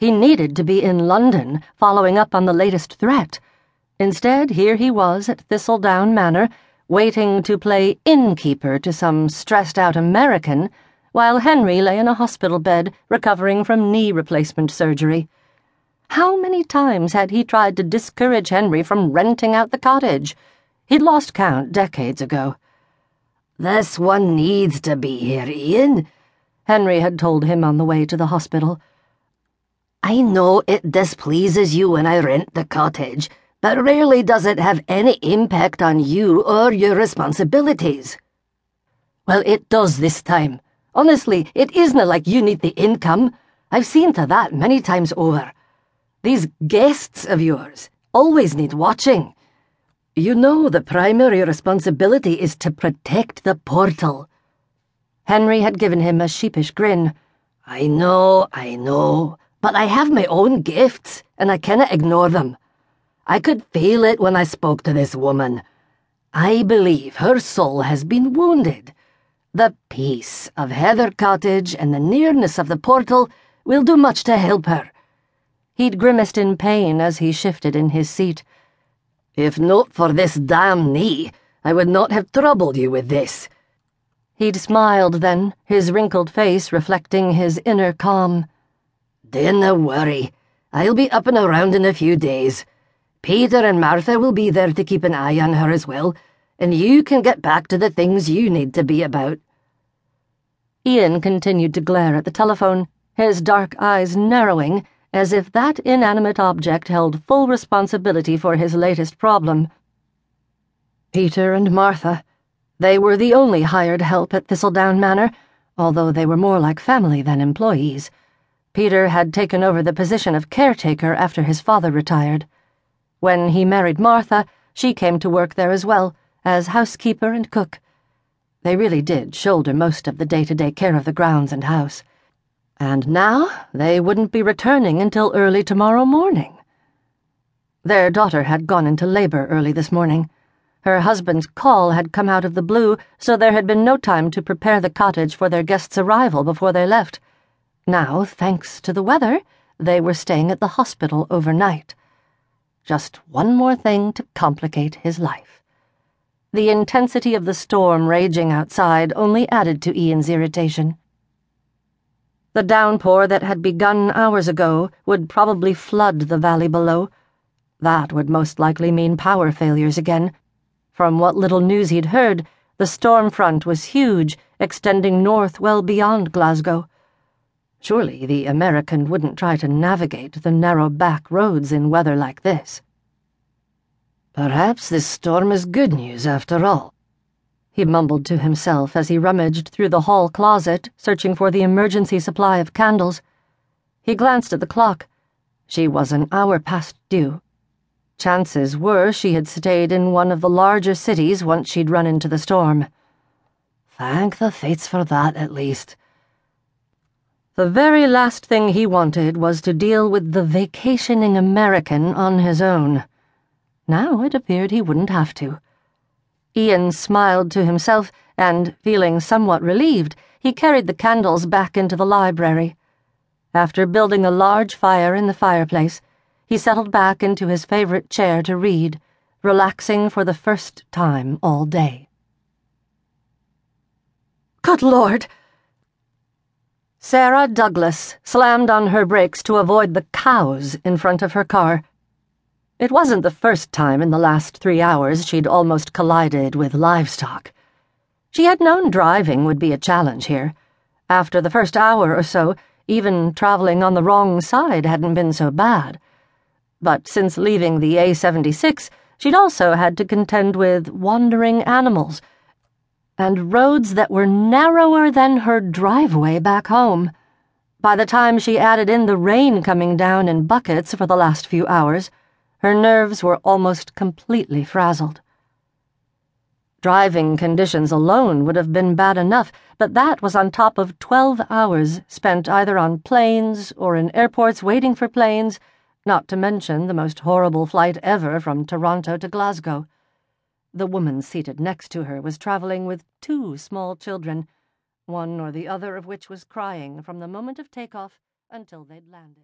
He needed to be in London, following up on the latest threat. Instead, here he was at Thistledown Manor, waiting to play innkeeper to some stressed out American, while Henry lay in a hospital bed recovering from knee replacement surgery. How many times had he tried to discourage Henry from renting out the cottage? He'd lost count decades ago. This one needs to be here, Ian, Henry had told him on the way to the hospital. I know it displeases you when I rent the cottage, but rarely does it have any impact on you or your responsibilities. Well, it does this time. Honestly, it isn't like you need the income. I've seen to that many times over. These guests of yours always need watching. You know the primary responsibility is to protect the portal. Henry had given him a sheepish grin. I know, I know, but I have my own gifts, and I cannot ignore them. I could feel it when I spoke to this woman. I believe her soul has been wounded. The peace of Heather Cottage and the nearness of the portal will do much to help her. He'd grimaced in pain as he shifted in his seat. If not for this damn knee, I would not have troubled you with this. He'd smiled then, his wrinkled face reflecting his inner calm. Dinna worry. I'll be up and around in a few days. Peter and Martha will be there to keep an eye on her as well, and you can get back to the things you need to be about. Ian continued to glare at the telephone, his dark eyes narrowing as if that inanimate object held full responsibility for his latest problem. Peter and Martha. They were the only hired help at Thistledown Manor, although they were more like family than employees. Peter had taken over the position of caretaker after his father retired. When he married Martha, she came to work there as well, as housekeeper and cook. They really did shoulder most of the day to day care of the grounds and house. And now they wouldn't be returning until early tomorrow morning. Their daughter had gone into labor early this morning. Her husband's call had come out of the blue, so there had been no time to prepare the cottage for their guest's arrival before they left. Now, thanks to the weather, they were staying at the hospital overnight. Just one more thing to complicate his life. The intensity of the storm raging outside only added to Ian's irritation. The downpour that had begun hours ago would probably flood the valley below. That would most likely mean power failures again. From what little news he'd heard, the storm front was huge, extending north well beyond Glasgow. Surely the American wouldn't try to navigate the narrow back roads in weather like this. Perhaps this storm is good news after all, he mumbled to himself as he rummaged through the hall closet, searching for the emergency supply of candles. He glanced at the clock. She was an hour past due. Chances were she had stayed in one of the larger cities once she'd run into the storm. Thank the fates for that, at least. The very last thing he wanted was to deal with the vacationing American on his own. Now it appeared he wouldn't have to. Ian smiled to himself, and, feeling somewhat relieved, he carried the candles back into the library. After building a large fire in the fireplace, he settled back into his favorite chair to read, relaxing for the first time all day. Good Lord! Sarah Douglas slammed on her brakes to avoid the cows in front of her car. It wasn't the first time in the last three hours she'd almost collided with livestock. She had known driving would be a challenge here. After the first hour or so, even traveling on the wrong side hadn't been so bad. But since leaving the A76, she'd also had to contend with wandering animals and roads that were narrower than her driveway back home. By the time she added in the rain coming down in buckets for the last few hours, her nerves were almost completely frazzled. Driving conditions alone would have been bad enough, but that was on top of 12 hours spent either on planes or in airports waiting for planes, not to mention the most horrible flight ever from Toronto to Glasgow. The woman seated next to her was traveling with two small children, one or the other of which was crying from the moment of takeoff until they'd landed.